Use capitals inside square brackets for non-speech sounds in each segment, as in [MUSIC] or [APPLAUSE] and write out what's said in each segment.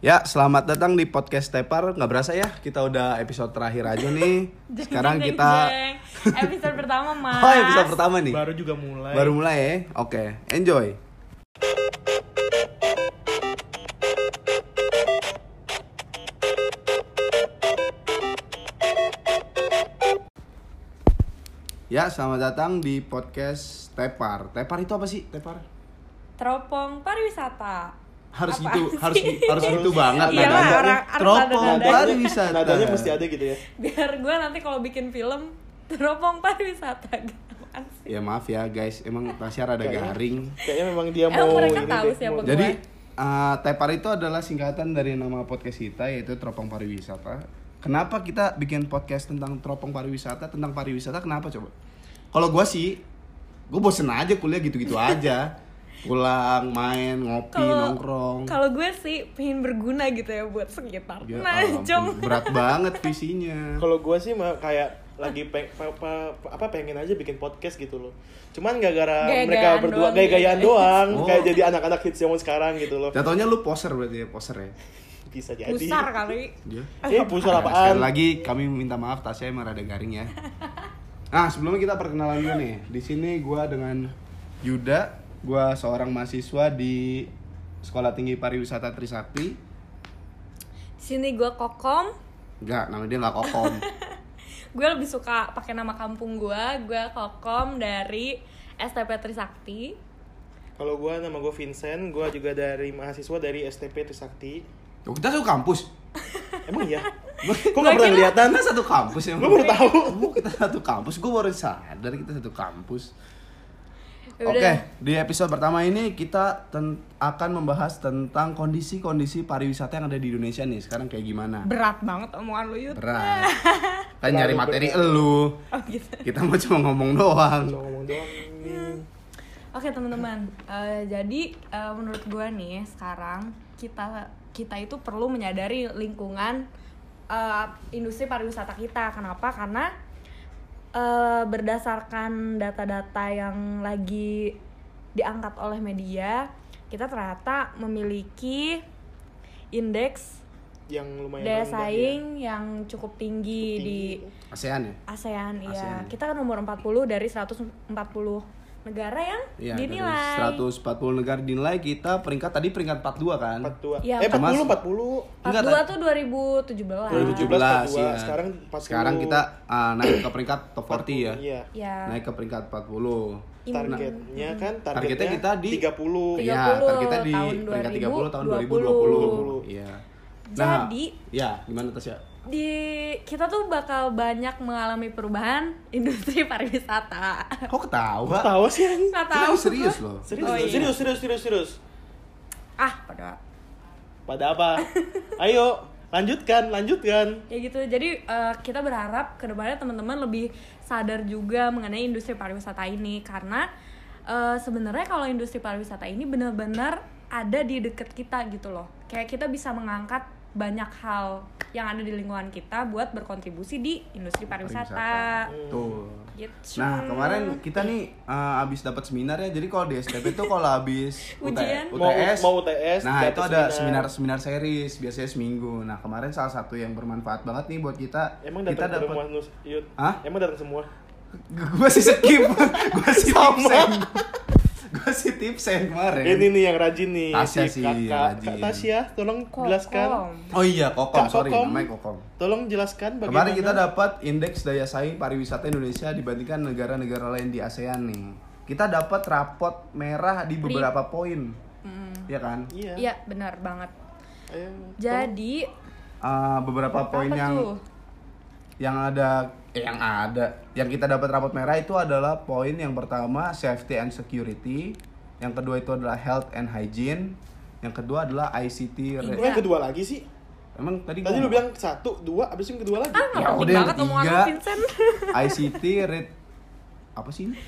Ya, selamat datang di podcast Tepar. Nggak berasa ya, kita udah episode terakhir aja nih. [LAUGHS] Sekarang Jeng, kita jeng. episode pertama [LAUGHS] mas Oh, episode pertama nih. Baru juga mulai. Baru mulai ya. Oke, enjoy. Ya, selamat datang di podcast Tepar. Tepar itu apa sih? Tepar? teropong pariwisata Harus Apaan gitu, sih? harus harus gitu banget Iya nadanya. orang- harus Teropong pariwisata. Nadanya mesti ada gitu ya. biar gue nanti kalau bikin film teropong pariwisata [LAUGHS] sih? Ya maaf ya guys, emang Tasya rada Kayaknya- garing. Kayaknya memang dia Emang mau mereka ini tahu deh, siapa mau- gue? Jadi uh, Tepar itu adalah singkatan dari nama podcast kita yaitu Teropong Pariwisata. Kenapa kita bikin podcast tentang teropong pariwisata, tentang pariwisata? Kenapa coba? Kalau gua sih, gue bosen aja kuliah gitu-gitu aja. Pulang, main, ngopi, Kalau- nongkrong. kalau gue sih pengen berguna gitu ya buat sekitar Ya nah berat banget visinya. Kalau gue sih mah kayak lagi peng, pa- pa- apa pengen aja bikin podcast gitu loh. Cuman gak gara Gaya-gayaan mereka berdua doang gaya-gayaan gitu [LAUGHS] ya. doang, Oh. kayak jadi anak-anak hits zaman sekarang gitu loh. Jatuhnya lu poser berarti ya, poser ya. Bisa jadi. pusar kali Iya. Eh, pusar Nah, apaan? sekali lagi kami minta maaf Tasya emang rada garing ya. [LAUGHS] Nah, sebelumnya kita perkenalan dulu nih. Di sini gua dengan Yuda, gua seorang mahasiswa di Sekolah Tinggi Pariwisata Trisakti. di sini gue kokom Enggak, nama dia nggak kokom. [LAUGHS] gue lebih suka pakai nama kampung gue gue kokom dari STP Trisakti Kalau gue nama gue Vincent, gue juga dari mahasiswa dari STP Trisakti. Oh, [LAUGHS] kita satu kampus. Emang iya? Kok gak pernah kelihatan? Kita satu kampus ya. Gue baru tahu. Kita satu kampus. Gue baru sadar kita satu kampus. Yaudah. Oke, di episode pertama ini kita ten- akan membahas tentang kondisi-kondisi pariwisata yang ada di Indonesia nih. Sekarang kayak gimana? berat banget omongan lu Yud Berat. [LAUGHS] Kan nyari materi elu. oh gitu Kita mau cuma ngomong doang. Lo ngomong doang. Oke teman-teman, Eh, jadi eh, menurut gue nih sekarang kita kita itu perlu menyadari lingkungan eh, industri pariwisata kita. Kenapa? Karena eh, berdasarkan data-data yang lagi diangkat oleh media, kita ternyata memiliki indeks Yang lumayan daya saing yang cukup tinggi, Cukup di tinggi. ASEAN ya? ASEAN, iya. ASEAN. Kita kan nomor 40 dari 140 negara yang Iya, dinilai. dari 140 negara dinilai kita peringkat tadi peringkat 42 kan? 42. Iya, eh 40 Mas. 40. Enggak, 42 tuh 2017. 2017, 2017 ya. Sekarang 40. Sekarang kita ah, naik ke peringkat top 40 ya. Iya. Ya. Naik ke peringkat 40. Ini- Targetnya kan Targetnya targetnya, kita di- 30. Tiga- Iya, 30 targetnya di tahun peringkat 30 tahun 2020. 2020. Iya. Nah, Jadi- ya gimana Tasya? Di kita tuh bakal banyak mengalami perubahan [LAUGHS] industri pariwisata. Kok ketawa? Tahu sih yang Nggak Kita tahu. serius loh. serius, Oh, iya. serius, serius, serius, serius. Ah, pada Pada apa? [LAUGHS] Ayo, lanjutkan, lanjutkan. ya gitu. Jadi eh, kita berharap ke depannya teman-teman lebih sadar juga mengenai industri pariwisata ini karena eh, sebenarnya kalau industri pariwisata ini benar-benar ada di deket kita gitu loh. Kayak kita bisa mengangkat banyak hal yang ada di lingkungan kita buat berkontribusi di industri pariwisata. Tuh. Gitu. Nah, kemarin kita nih uh, abis dapat seminar ya. Jadi kalau di STP tuh kalau abis [LAUGHS] Ujian. UT- Mau- UTS, mau UTS, nah itu ada seminar. seminar-seminar series biasanya seminggu. Nah kemarin salah satu yang bermanfaat banget nih buat kita. Emang kita datang dapat. rumah Nus Yud? Hah? Emang datang semua? [LAUGHS] Gue sih skip, [LAUGHS] gue sih Sama. Tipsen, gue sih tipsen kemarin. Ini nih yang rajin nih. Tasya si sih Kak, yang Kak, rajin. Kak Tasya, tolong Kokom. jelaskan. Oh iya, kokom, Kak sorry Kokom. namanya kokom. Tolong jelaskan bagaimana. Kemarin kita dapat indeks daya saing pariwisata Indonesia dibandingkan negara-negara lain di ASEAN nih. Kita dapat rapot merah di beberapa poin, Mm. ya kan? Iya. Iya, benar banget. Ayo, Jadi Uh, beberapa poin yang tuh? yang ada yang ada yang kita dapat rapot merah itu adalah poin yang pertama safety and security, yang kedua itu adalah health and hygiene, yang kedua adalah ICT. Re- yang kedua lagi sih? Emang tadi Tadi lu bilang satu, dua, abis yang kedua lagi. ah Ya udah, yang ketiga. ICT [LAUGHS] rate apa sih ini?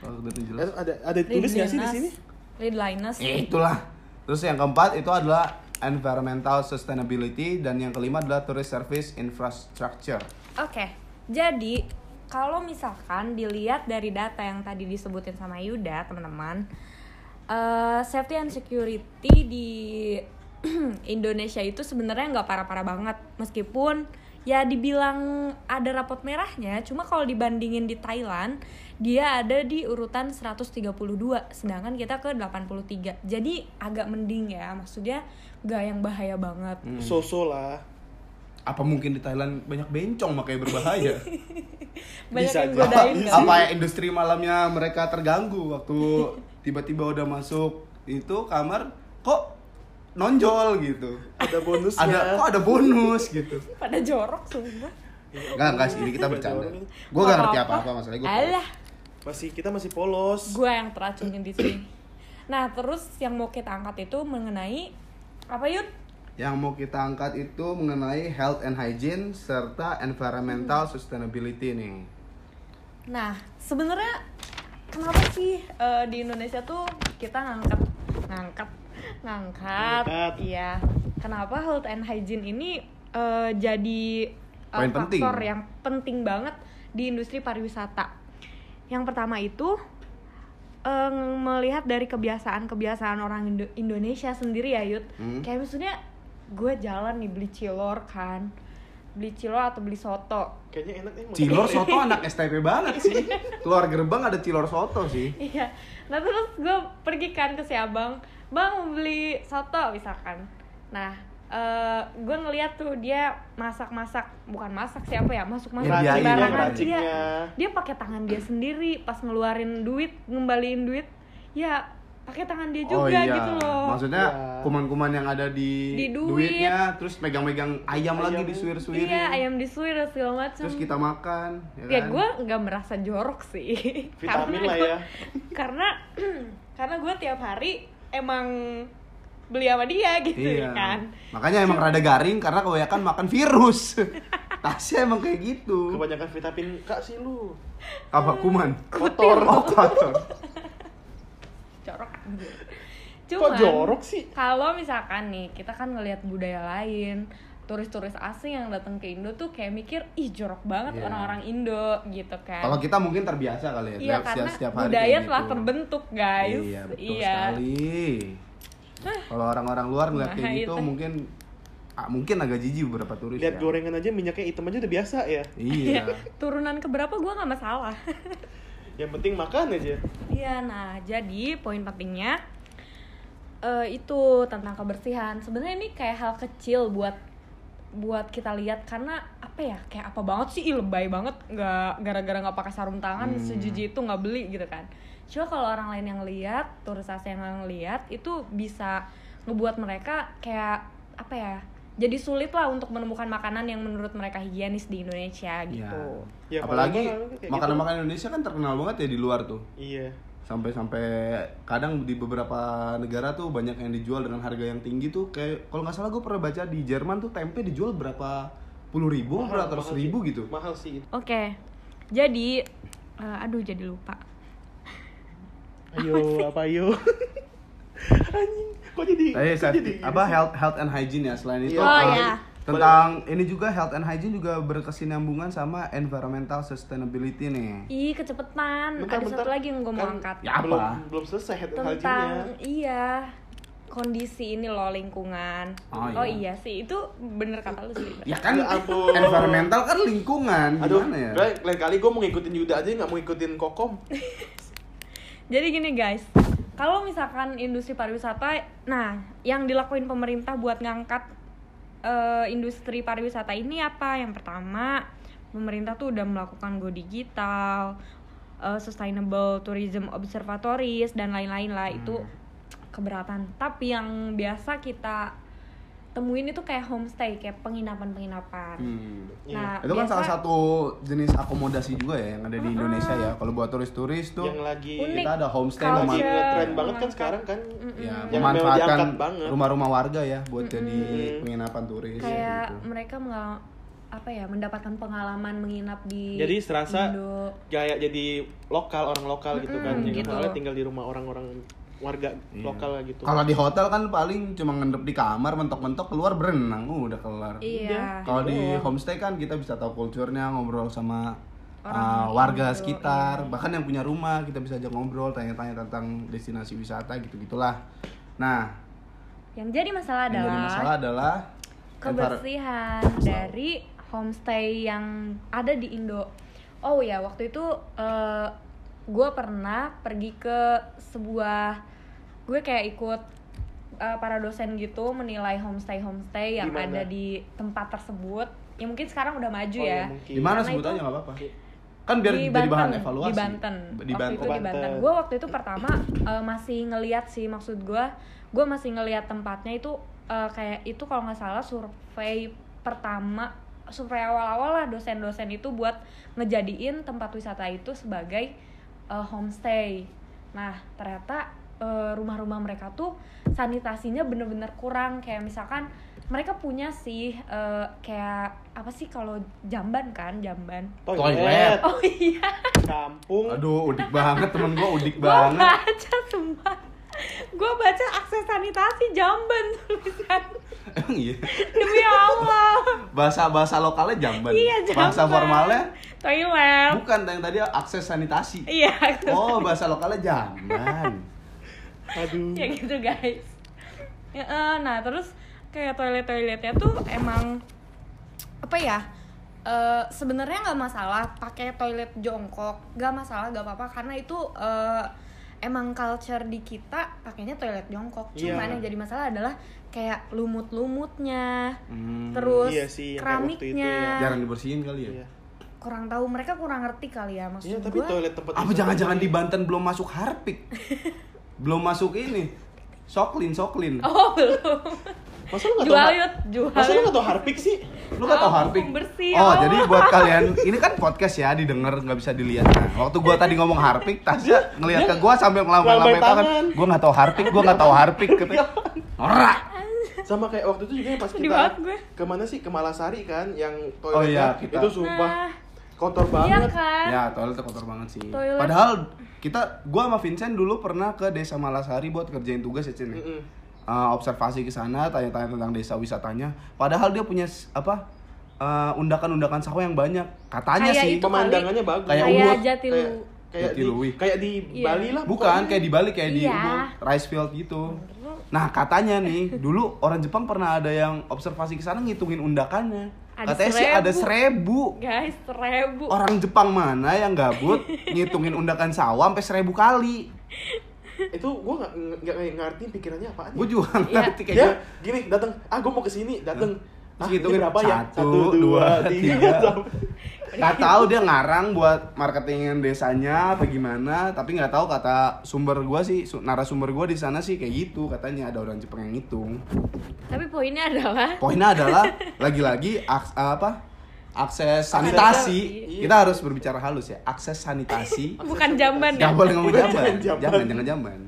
Kalau udah jelas. Eh, ada ada tulis nggak sih di sini? Lead liners. Ya itulah. Terus yang keempat itu adalah environmental sustainability dan yang kelima adalah tourist service infrastructure. Oke, jadi kalau misalkan dilihat dari data yang tadi disebutin sama Yuda, teman-teman, eh, safety and security di [CLEARS THROAT] Indonesia itu sebenarnya nggak parah-parah banget meskipun ya dibilang ada rapot merahnya cuma kalau dibandingin di Thailand dia ada di urutan 132 sedangkan kita ke 83 jadi agak mending ya maksudnya nggak yang bahaya banget Hmm. So-so. Apa mungkin di Thailand banyak bencong makanya berbahaya? [LAUGHS] banyak Bisa yang godain Bisa. kan apa ya industri malamnya mereka terganggu waktu [LAUGHS] tiba-tiba udah masuk itu kamar kok nonjol gitu. Ada bonusnya. Ada kok ada bonus gitu. [LAUGHS] pada jorok sumpah Enggak, enggak sih, ini kita bercanda. Gue gak ngerti apa-apa masalahnya gue. alah Masih kita masih polos. gue yang teracunin di sini nah terus yang mau kita angkat itu mengenai apa yud Yang mau kita angkat itu mengenai health and hygiene serta environmental Hmm. sustainability nih. Nah, sebenarnya kenapa sih eh, di Indonesia tuh kita ngangkat ngangkat ngangkat Ngangkat. iya. Kenapa health and hygiene ini eh, jadi eh, Poin penting. faktor yang penting banget di industri pariwisata. Yang pertama itu eh, melihat dari kebiasaan-kebiasaan orang Indo- Indonesia sendiri ya, Yud. Hmm. Kayak maksudnya gue jalan nih beli cilor kan. Beli cilor atau beli soto. Kayaknya enak nih. Cilor [LAUGHS] soto anak STP banget sih. Keluar gerbang ada cilor soto sih. Iya. Nah terus gue pergi kan ke si abang, bang mau beli soto misalkan. Nah, eh gue ngeliat tuh dia masak-masak, bukan masak siapa ya, masuk-masuk Ngerjain, sembarangan. ngeraciknya. Dia, dia pakai tangan dia sendiri pas ngeluarin duit, ngembaliin duit, ya pakai tangan dia juga gitu loh. Oh, Maksudnya Iya. kuman-kuman yang ada di, Di duit. duitnya, terus megang-megang ayam, lagi Ayam. disuir-suirin. Iya, ayam disuir segala macam. Terus kita makan, ya, ya kan? gue nggak merasa jorok sih Vitamin lah gua- ya. karena [CLEARS THROAT] karena gue tiap hari emang beli sama dia gitu Iya. kan Makanya emang rada garing karena kebanyakan makan virus. [LAUGHS] Tasnya emang kayak gitu. Kebanyakan vitamin kak sih lu. Apa kuman? Kotor. Oh, kotor. Jorok Kok jorok sih? kalau misalkan nih kita kan ngelihat budaya lain turis-turis asing yang datang ke Indo tuh kayak mikir ih jorok banget Iya. orang-orang Indo gitu kan Kalau kita mungkin terbiasa kali ya, iya setiap- karena setiap hari budaya telah gitu. terbentuk guys Iya, betul Iya. sekali. Kalau orang-orang luar ngeliat kayak Nah, gitu itu. mungkin ah, mungkin agak jijik beberapa turis Lihat ya. gorengan aja minyaknya hitam aja udah biasa ya. Iya. [LAUGHS] turunan keberapa gue nggak masalah [LAUGHS] Yang penting makan aja. Iya, nah jadi poin pentingnya eh, itu tentang kebersihan. Sebenarnya ini kayak hal kecil buat buat kita lihat karena apa ya kayak apa banget sih Ih, lebay banget nggak gara-gara nggak pakai sarung tangan Hmm. sejujur itu nggak beli gitu kan cuma kalau orang lain yang lihat turis asing yang lihat itu bisa ngebuat mereka kayak apa ya jadi sulit lah untuk menemukan makanan yang menurut mereka higienis di Indonesia gitu Ya, Apalagi kalau kayak gitu. makanan-makanan Indonesia kan terkenal banget ya di luar tuh. Iya. Sampai-sampai kadang di beberapa negara tuh banyak yang dijual dengan harga yang tinggi tuh kayak kalau nggak salah gue pernah baca di Jerman tuh tempe dijual berapa puluh ribu, berapa ratus ribu sih. gitu. Mahal sih. Oke, jadi, eh, aduh jadi lupa. Ayo, apa ayo? [LAUGHS] Anjing, kok jadi? Eh, kok jadi apa sih? health health and hygiene ya selain itu. Oh, eh, ya. Tentang ini juga health and hygiene juga berkesinambungan sama environmental sustainability nih. Ih, kecepetan. Bentar, Ada bentar. satu lagi yang gue mau Kan angkat. Ya, apa? Belum, belum selesai head and Tentang hygiene-nya. iya kondisi ini loh lingkungan. Oh, iya. iya sih, itu bener kata lu sih. Ya kan Ya ampun. environmental kan lingkungan Aduh, gimana ya? lain, lain kali gue mau ngikutin Yuda aja nggak mau ngikutin Kokom. [LAUGHS] Jadi gini guys, kalau misalkan industri pariwisata, nah yang dilakuin pemerintah buat ngangkat eh, industri pariwisata ini apa? Yang pertama, pemerintah tuh udah melakukan go digital, eh, sustainable tourism observatories dan lain-lain lah itu keberatan. Tapi yang biasa kita temuin itu kayak homestay, kayak penginapan-penginapan. Hmm. Nah, Itu kan biasa- salah satu jenis akomodasi juga ya yang ada di Indonesia ya. Kalau buat turis-turis tuh Yang lagi Unik. kita ada homestay Culture. meman- lagi ngetren banget kan sekarang kan. ya. Yang memang memanfaatkan rumah-rumah warga ya buat jadi Mm-mm. penginapan turis kayak gitu. mereka mengal- apa ya mendapatkan pengalaman menginap di Jadi serasa Indo. kayak jadi lokal orang lokal gitu kan. Yang gitu. tinggal di rumah orang-orang warga Iya. lokal lah gitu. Kalau di hotel kan paling cuma ngendep di kamar, mentok-mentok keluar berenang, uh, udah kelar. Iya. Kalau di Doang. homestay kan kita bisa tahu kulturnya, ngobrol sama uh, warga Indo, sekitar, iya. bahkan yang punya rumah kita bisa ajak ngobrol, tanya-tanya tentang destinasi wisata gitu-gitulah. Nah, yang jadi masalah Yang jadi adalah masalah adalah kebersihan dari homestay yang ada di Indo. Oh ya, waktu itu gue pernah pergi ke sebuah gue kayak ikut eh, para dosen gitu menilai homestay homestay yang Di mana? ada di tempat tersebut. Ya mungkin sekarang udah maju Oh, ya. ya, mungkin. di mana sebutannya itu- nggak apa-apa. Kan biar di jadi bahan Banten, evaluasi. Di Banten. Di waktu Banten. itu di Banten. Gue waktu itu pertama eh, masih ngeliat sih maksud gue, gue masih ngeliat tempatnya itu eh, kayak itu kalau nggak salah survei pertama, survei awal-awal lah dosen-dosen itu buat ngejadiin tempat wisata itu sebagai eh, homestay. Nah ternyata eh, rumah-rumah mereka tuh sanitasinya bener-bener kurang kayak misalkan mereka punya sih eh, kayak apa sih kalau jamban kan jamban Toilet. oh iya Kampung. Aduh, udik banget temen gua udik gue banget. baca sumpah gue baca akses sanitasi jamban tulisan Emang iya. demi allah Bahasa bahasa lokalnya jamban. iya jamban Bahasa formalnya toilet bukan yang tadi akses sanitasi. iya Oh, bahasa lokalnya jamban. Aduh. ya gitu guys Ya, eh, nah terus kayak toilet toiletnya tuh emang apa ya eh, sebenarnya nggak masalah pakai toilet jongkok nggak masalah nggak apa-apa karena itu eh, emang culture di kita pakainya toilet jongkok Iya. cuman yang jadi masalah adalah kayak lumut-lumutnya Hmm, terus iya sih, keramiknya ya. jarang dibersihin kali ya. Iya. kurang tahu mereka kurang ngerti kali ya maksud Iya, tapi gua toilet tempat Apa jangan-jangan di Banten belum masuk Harpik? [LAUGHS] belum masuk ini. Soklin, Soklin. oh belum Masa lu nggak tahu? jual yuk jual Masa lu yuk. nggak tahu Harpik sih? Lu gak tau Harpik? bersih, oh, oh. jadi buat [LAUGHS] kalian ini kan podcast ya didengar nggak bisa dilihat. Nah, waktu gua tadi ngomong Harpik, Tasya ngelihat ke gua sambil ngelambai ngelambai tangan. tangan. Gua nggak tahu Harpik, gua nggak tahu Harpik. [LAUGHS] Katanya, Norak. Sama kayak waktu itu juga yang pas kita ke mana sih? Ke Malasari kan yang Oh iya, toiletnya kita- itu sumpah Nah, kotor iya banget. kan Ya, toiletnya kotor banget sih. Toilet. Padahal kita gua sama Vincent dulu pernah ke Desa Malasari buat kerjain tugas ya, Cin. ya? Mm-mm. Uh, observasi ke sana, tanya-tanya tentang desa wisatanya. Padahal dia punya apa? uh, undakan-undakan sawah yang banyak. Katanya Kayak sih. itu Pemandangannya bagus. Kayak Kayak Ubud. Jatilu. Kayak kayak di kayak di Iya. Bali lah. Bukan, pokoknya. kayak di Bali kayak di Iya. Ubud, rice field gitu. Nah, katanya nih, dulu orang Jepang pernah ada yang observasi ke sana ngitungin undakannya. Ada Katanya sih ada seribu. guys seribu Orang Jepang mana yang gabut ngitungin undakan sawah sampai seribu kali? Itu gue nggak nggak nggak ngerti pikirannya apaan Gue ya. juga nggak Iya. ngerti kayak dia gitu. gini datang ah gue mau ke sini datang ah, Terus ini ngitungin berapa ya satu, dua, [LAUGHS] tiga. [LAUGHS] Nggak tahu dia ngarang buat marketingin desanya apa gimana, tapi nggak tahu kata sumber gua sih, su- narasumber gua di sana sih kayak gitu katanya ada orang Jepang yang ngitung. tapi poinnya adalah Poinnya adalah lagi-lagi apa? Akses sanitasi. Iya. Kita harus berbicara halus ya. Akses sanitasi. [LAUGHS] bukan jamban ya Gak boleh ngomong jamban. jamban. Jangan jangan jamban.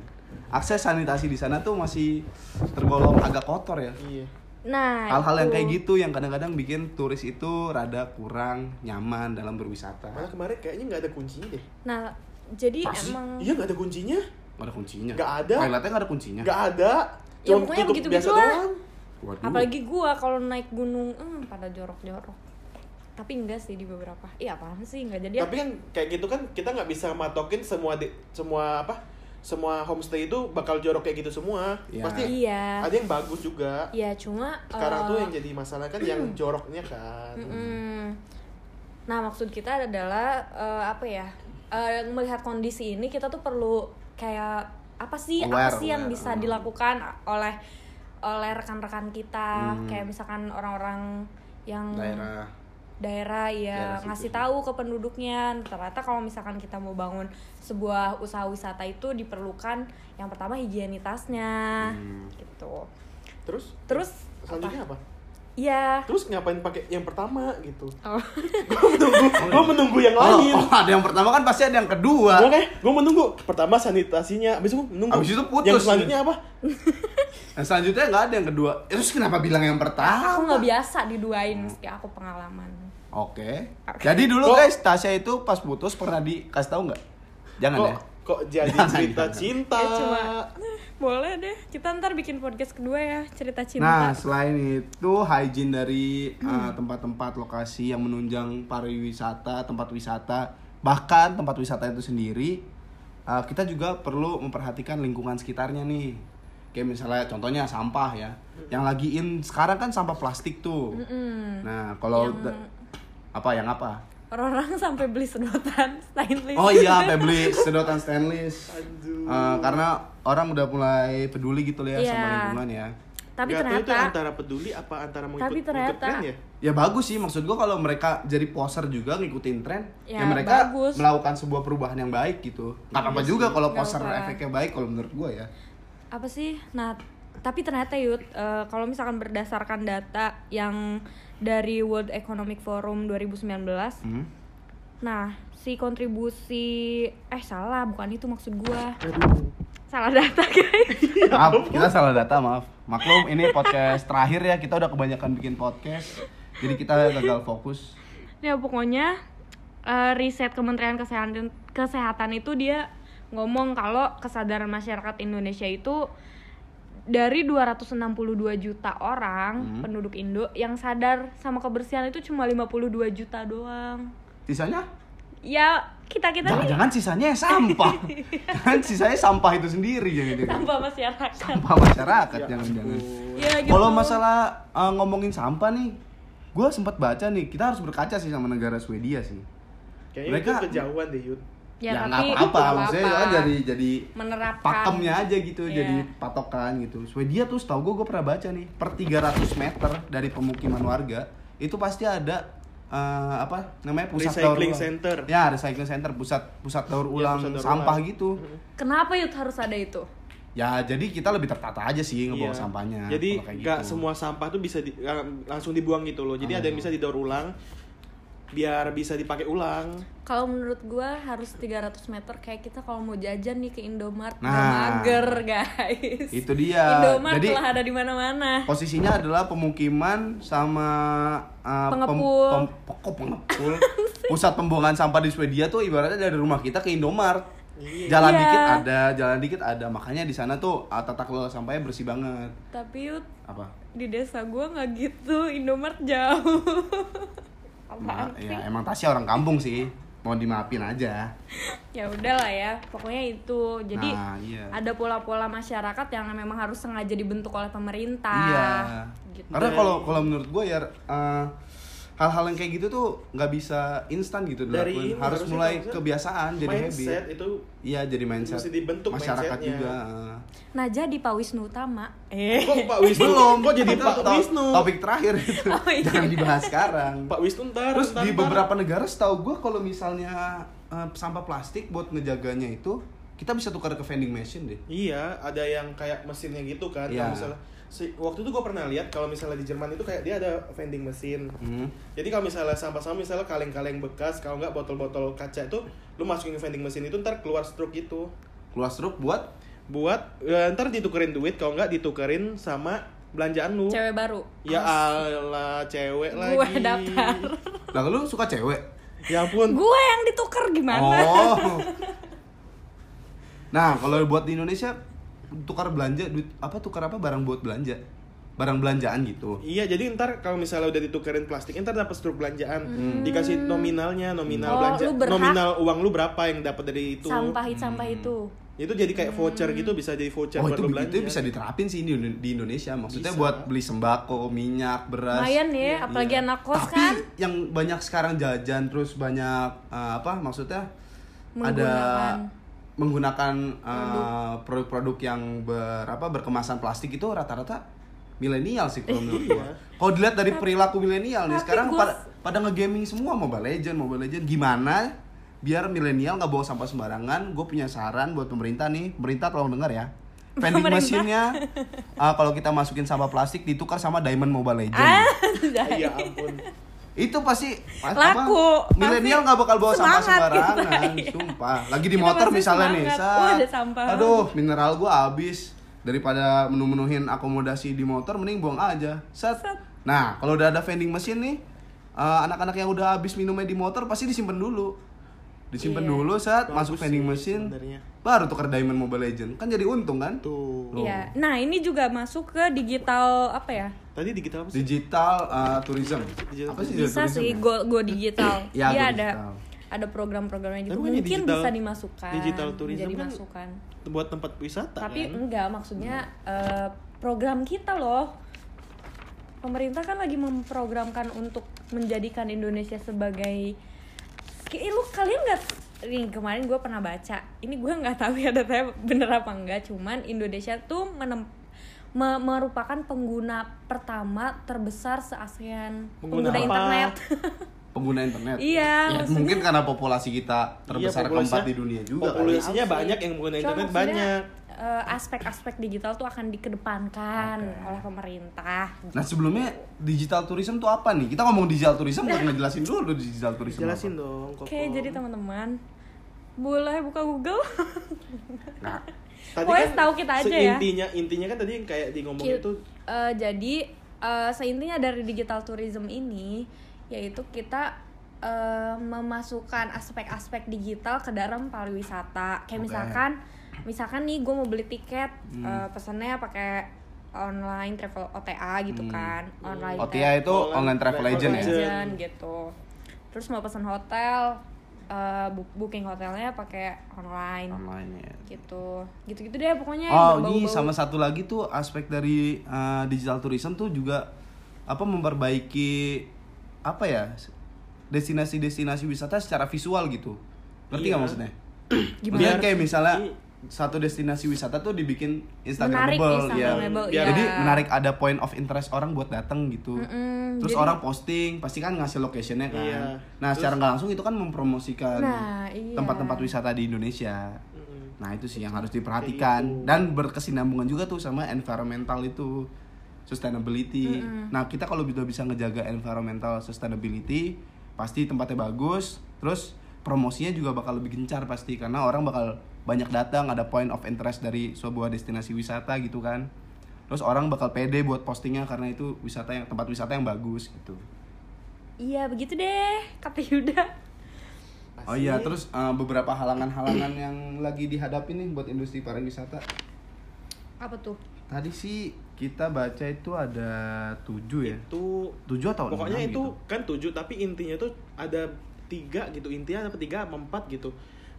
Akses sanitasi di sana tuh masih tergolong agak kotor ya. iya nah Hal-hal yang kayak gitu yang kadang-kadang bikin turis itu rada kurang nyaman dalam berwisata. malah kemarin kayaknya nggak ada kuncinya deh nah jadi Pasti. emang iya nggak ada kuncinya Gak ada kuncinya. Nggak ada. Toiletnya gak ada kuncinya. nggak ada Ya, Cuma pokoknya tutup begitu-begitu biasa lah. doang Waduh. apalagi gua kalau naik gunung hmm, pada jorok-jorok tapi enggak sih di beberapa iya apaan sih enggak jadi tapi kan kayak gitu kan kita nggak bisa matokin semua di, semua apa semua homestay itu bakal jorok kayak gitu semua Iya. pasti iya ada yang bagus juga iya cuma sekarang eh, tuh yang jadi masalah kan yang [CLEARS THROAT] joroknya kan Mm-mm. Nah, maksud kita adalah eh, apa ya? eh, melihat kondisi ini kita tuh perlu kayak apa sih Aware, apa sih yang aware. bisa dilakukan oleh oleh rekan-rekan kita Hmm. kayak misalkan orang-orang yang daerah daerah ya Daerah ngasih situ. tahu ke penduduknya ternyata kalau misalkan kita mau bangun sebuah usaha wisata itu diperlukan yang pertama higienitasnya Hmm. gitu terus terus selanjutnya apa? Iya. terus ngapain pakai yang pertama gitu Oh. [LAUGHS] gue menunggu gue menunggu yang Oh, lain oh, ada yang pertama kan pasti ada yang kedua. gue kayak gue menunggu pertama sanitasinya abis itu menunggu Abis itu putus. yang selanjutnya apa [LAUGHS] Yang selanjutnya nggak ada yang kedua. Eh, Terus kenapa bilang yang Aku pertama? nggak biasa diduain meski aku pengalaman. Oke. Jadi dulu Kok- guys, Tasya itu pas putus pernah dikasih tahu nggak? Jangan kok ya. kok jadi Jangan, cerita jangan. cinta Ya cuma [LAUGHS] boleh deh. Kita ntar bikin podcast kedua ya cerita cinta. Nah, selain itu hygiene dari uh, tempat-tempat lokasi yang menunjang pariwisata, tempat wisata, bahkan tempat wisata itu sendiri, uh, kita juga perlu memperhatikan lingkungan sekitarnya nih. kayak misalnya contohnya sampah ya yang lagi in sekarang kan sampah plastik tuh Mm-mm. nah kalau Yang- apa yang apa orang-orang [LAUGHS] sampai beli sedotan stainless oh iya sampai beli sedotan stainless Aduh. Eh, karena orang udah mulai peduli gitu ya sama Iya. lingkungan ya tapi Nggak tahu itu ternyata antara peduli apa antara mau Tapi ikut, ternyata- ikut tren ya? ya bagus sih maksud gua kalau mereka jadi poser juga ngikutin tren ya, Ya, mereka bagus. melakukan sebuah perubahan yang baik gitu nggak apa-apa Iya juga kalau poser apa-apa. efeknya baik kalau menurut gua ya apa sih nah tapi ternyata yud eh, kalau misalkan berdasarkan data yang dari World Economic Forum 2019 Hmm? nah si kontribusi eh salah bukan itu maksud gua. Aduh. salah data guys. [LAUGHS] Maaf kita salah data maaf. Maklum ini podcast terakhir ya kita udah kebanyakan bikin podcast jadi kita gagal fokus. Ya pokoknya eh, riset Kementerian Kesehatan Kesehatan itu dia ngomong kalau kesadaran masyarakat Indonesia itu dari 262 juta orang Hmm. penduduk Indo yang sadar sama kebersihan itu cuma 52 juta doang. sisanya Ya kita kita nih jangan-jangan sisanya yang sampah [LAUGHS] kan sisanya sampah itu sendiri jadi tanpa masyarakat. sampah masyarakat Ya jangan-jangan ampun. Ya gitu. kalau masalah uh, ngomongin sampah nih gue sempat baca nih kita harus berkaca sih sama negara Swedia sih Kayaknya Mereka- itu kejauhan deh Yud. Ya, nggak tapi apa-apa maksudnya kan jadi jadi menerapkan pakemnya aja gitu Iya. jadi patokan gitu Swedia tuh setahu gue gue pernah baca nih per 300 meter dari pemukiman warga itu pasti ada eh, apa namanya pusat daur Recycling ulang. center. ya recycling center pusat pusat daur Iya, ulang pusat daur sampah ulang. gitu Kenapa yud harus ada itu? ya jadi kita lebih tertata aja sih ngebawa Iya. sampahnya Jadi nggak gitu. semua sampah tuh bisa di- lang- langsung dibuang gitu loh. Jadi ada yang bisa didaur ulang biar bisa dipakai ulang. Kalau menurut gua harus 300 meter kayak kita kalau mau jajan nih ke Indomart Nah. mager guys. Itu dia. Indomart Jadi- telah ada di mana-mana. posisinya adalah pemukiman sama uh, pem- Pengepul. pem- kok pengepul [LAUGHS] pusat pembuangan sampah di Swedia tuh ibaratnya dari rumah kita ke Indomart Iya. jalan Iya. dikit ada jalan dikit ada makanya di sana tuh uh, tata kelola sampahnya bersih banget Tapi yud apa di desa gua nggak gitu Indomart jauh. [LAUGHS] Apaan sih? ya emang Tasya orang kampung sih mau dimaafin aja [LAUGHS] Ya udahlah ya, pokoknya itu. Jadi Nah, iya. ada pola-pola masyarakat yang memang harus sengaja dibentuk oleh pemerintah. iya Gitu. karena kalau kalau menurut gue ya uh, hal-hal yang kayak gitu tuh nggak bisa instan gitu Dari dilakuin ini harus mulai harusnya kebiasaan jadi habit mindset itu Iya jadi mindset Mesti dibentuk masyarakat mindsetnya. juga. Nah, jadi Pak Wisnu Utama. Eh. kok Pak Wisnu Belum, kok jadi Itu Pak to- Wisnu Topik terakhir itu. Oh, iya. Jangan dibahas sekarang. Pak Wisnu ntar Terus ntar, di ntar. beberapa negara setahu gue kalau misalnya eh, sampah plastik buat ngejaganya itu kita bisa tukar ke vending machine deh. Iya, ada yang kayak mesinnya gitu kan. Iya. Kalau misalnya si, waktu itu gue pernah lihat kalau misalnya di Jerman itu kayak dia ada vending mesin. Hmm. Jadi kalau misalnya sampah-sampah misalnya kaleng-kaleng bekas, kalau nggak botol-botol kaca itu lu masukin ke vending mesin itu ntar keluar stroke gitu. Keluar struk buat Buat ya, ntar ditukerin duit, kalau nggak ditukerin sama belanjaan lu. Cewek baru. Ya ala cewek lagi. Gue daftar. [LAUGHS] lah lu suka cewek? Ya ampun. Gue yang ditukar gimana? Oh. [LAUGHS] Nah, kalau buat di Indonesia tukar belanja duit apa tukar apa barang buat belanja. Barang belanjaan gitu. Iya, jadi ntar kalau misalnya udah ditukerin plastik, ntar dapat struk belanjaan. Dikasih nominalnya, nominal Oh, belanja, nominal uang lu berapa yang dapat dari itu. Sampah sampah itu. Itu jadi kayak voucher gitu, bisa jadi voucher Oh buat itu belanja. bisa diterapin sih di, di Indonesia. Maksudnya Bisa. buat beli sembako, minyak, beras. Lumayan ya, Iya, apalagi iya. anak kos Tapi kan. yang banyak sekarang jajan terus banyak uh, apa maksudnya ada Menggunakan uh, produk-produk yang ber apa berkemasan plastik itu rata-rata milenial sih kalau [LAUGHS] menurut gua. Kalau dilihat dari perilaku milenial nih sekarang gua- pada pada nge-gaming semua Mobile Legend, Mobile Legend gimana biar milenial nggak bawa sampah sembarangan. Gue punya saran buat pemerintah nih, pemerintah tolong dengar ya. [LAUGHS] Vending mesinnya uh, kalau kita masukin sampah plastik ditukar sama Diamond Mobile Legend Ah, [LAUGHS] Iya ampun. Itu pasti pas- Laku, milenial nggak bakal bawa sampah semangat sembarangan iya. sumpah lagi di motor misalnya nih semangat. Sat. Wah, ada sampah. aduh mineral gua habis daripada menu-menuhin akomodasi di motor mending buang aja. Sat. nah kalau udah ada vending mesin nih eh, anak-anak yang udah habis minumnya di motor pasti disimpan dulu disimpan Iya. dulu saat Bagus masuk vending sih mesin sebenarnya. baru tuker Diamond Mobile Legend kan jadi untung kan Tuh. Iya. Nah, ini juga masuk ke digital apa ya? Tadi digital apa sih? digital eh, tourism Digital apa sih Bisa tourism sih ya? go go digital. [CLEARS THROAT] Ya, Dia go ada digital. ada program-programnya gitu Tapi kan mungkin digital- bisa dimasukkan digital tourism jadi kan masukan buat tempat wisata tapi kan enggak maksudnya eh, program kita loh pemerintah kan lagi memprogramkan untuk menjadikan Indonesia sebagai Kayak, lu kalian nggak nih kemarin gue pernah baca ini gue nggak tahu ya datanya [LAUGHS] bener apa enggak cuman Indonesia tuh menem- me- merupakan pengguna pertama terbesar se ASEAN Pengguna pengguna, apa? internet [LAUGHS] pengguna internet. Iya, Ya, maksudnya- mungkin karena populasi kita terbesar Iya, keempat di dunia juga. kali. populasinya Tahu sih. banyak yang menggunakan Cuma internet maksudnya, banyak eh, aspek-aspek digital tuh akan dikedepankan Oke. oleh pemerintah. Nah sebelumnya digital tourism tuh apa nih? Kita ngomong digital tourism, Nah. udah ngejelasin dulu digital tourism. jelasin apa. dong Koko. Oke, jadi teman-teman boleh buka Google. [LAUGHS] Nah, tadi Pokoknya kan setahu kita aja ya. intinya intinya kan tadi yang kayak di ngomong itu eh, jadi eh, seintinya dari digital tourism ini yaitu kita eh, memasukkan aspek-aspek digital ke dalam pariwisata. Kayak Oke. misalkan, misalkan nih gue mau beli tiket, eh, pesannya pakai online travel OTA gitu Hmm. kan, online OTA itu Online online travel travel agent ya. agent. agent gitu. Terus mau pesan hotel, eh, bu- booking hotelnya pakai online Online ya. gitu. Gitu-gitu deh pokoknya. Oh, ini sama satu lagi tuh aspek dari uh, digital tourism tuh juga apa memperbaiki apa ya destinasi-destinasi wisata secara visual gitu. Ngerti nggak Iya. maksudnya? [CLEARS THROAT] Gimana? Biar kayak misalnya satu destinasi wisata tuh dibikin Menarik, instagramable ya. Instagramable, Biar- iya. Jadi menarik ada point of interest orang buat datang gitu. Mm-mm, Terus jadi- orang posting pasti kan ngasih locationnya kan. Iya. Nah, secara nggak langsung itu kan mempromosikan Nah, iya. tempat-tempat wisata di Indonesia. Mm-mm. Nah itu sih yang harus diperhatikan gitu. dan berkesinambungan juga tuh sama environmental itu sustainability. Nah kita kalau bisa bisa ngejaga environmental sustainability pasti tempatnya bagus, terus promosinya juga bakal lebih gencar pasti karena orang bakal banyak datang ada point of interest dari sebuah destinasi wisata gitu kan. Terus orang bakal pede buat postingnya karena itu wisata yang tempat wisata yang bagus gitu. Iya begitu deh kata Yuda. Oh iya, terus uh, beberapa halangan-halangan yang lagi dihadapi nih buat industri pariwisata. Apa tuh? Tadi sih kita baca itu ada tujuh ya. itu Tujuh atau pokoknya itu gitu? kan tujuh tapi intinya tuh ada tiga gitu intinya ada tiga apa empat gitu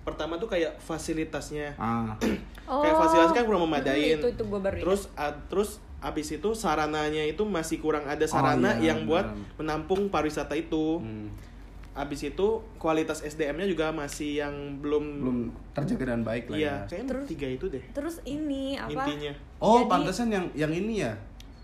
pertama tuh kayak fasilitasnya Ah, [CLEARS THROAT] kayak fasilitas kan kurang memadain Oh. Itu itu gue baru ingat. terus a- terus abis itu sarananya itu masih kurang ada sarana iya, yang buat benar. menampung pariwisata itu hmm, abis itu kualitas SDM-nya juga masih yang belum belum terjaga dengan baik lah iya ya. kayaknya Terus- tiga itu deh Terus ini apa? intinya Oh, Jadi- pantesan yang yang ini ya.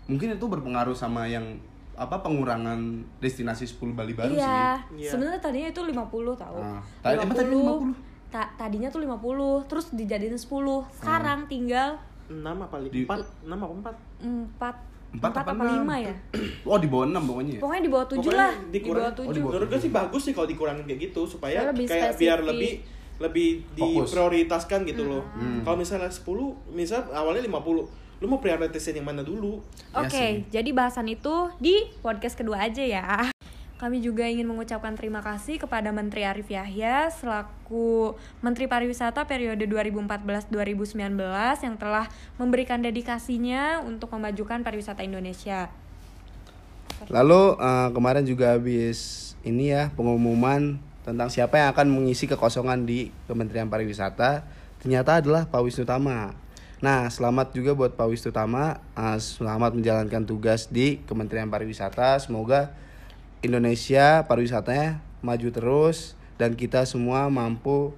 Mungkin itu berpengaruh sama yang apa pengurangan destinasi 10 Bali baru iya. sih. Iya. Sebenarnya tadinya itu 50 tahu. Ah, tadi- emang tadi 50? Ta- tadinya tuh 50, terus dijadiin 10. Sekarang tinggal enam apa li- Di- empat enam apa empat 4 Empat 4 apa enam? 5 ya? [CLEARS THROAT] Oh, di bawah 6 pokoknya ya. Pokoknya di bawah 7 Pokoknya lah. Di bawah oh, 7. bawah- menurut gue sih bagus sih kalau dikurangin kayak gitu supaya lebih kayak biar spesifik. lebih lebih Fokus. diprioritaskan gitu loh. Hmm. Kalau misalnya 10, misal awalnya 50, lu mau prioritasin yang mana dulu? Oke, Iya sih. jadi bahasan itu di podcast kedua aja ya. Kami juga ingin mengucapkan terima kasih kepada Menteri Arief Yahya selaku Menteri Pariwisata periode 2014-2019 yang telah memberikan dedikasinya untuk memajukan pariwisata Indonesia. Lalu eh, kemarin juga habis ini ya pengumuman tentang siapa yang akan mengisi kekosongan di Kementerian Pariwisata ternyata adalah Pak Wisnu Tama. Nah, selamat juga buat Pak Wisnu Tama, eh, selamat menjalankan tugas di Kementerian Pariwisata. Semoga Indonesia pariwisatanya maju terus dan kita semua mampu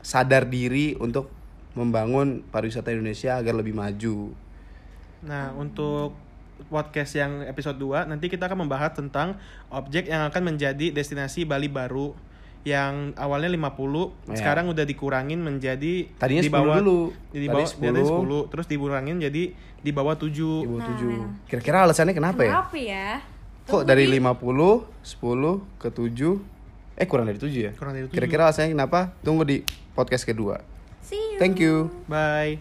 sadar diri untuk membangun pariwisata Indonesia agar lebih maju. Nah, untuk podcast yang episode 2 nanti kita akan membahas tentang objek yang akan menjadi destinasi Bali baru yang awalnya 50 Ya. sekarang udah dikurangin menjadi Tadinya di 10 bawah dulu. di Tadi bawah 10. di 10 terus dikurangin jadi di bawah 7 Di bawah Nah. tujuh. Kira-kira alasannya kenapa ya? Kenapa ya? Kok dari di- 50, 10 ke 7 Eh kurang dari 7 ya? Kurang dari tujuh. Kira-kira alasannya kenapa? Tunggu di podcast kedua See you. Thank you bye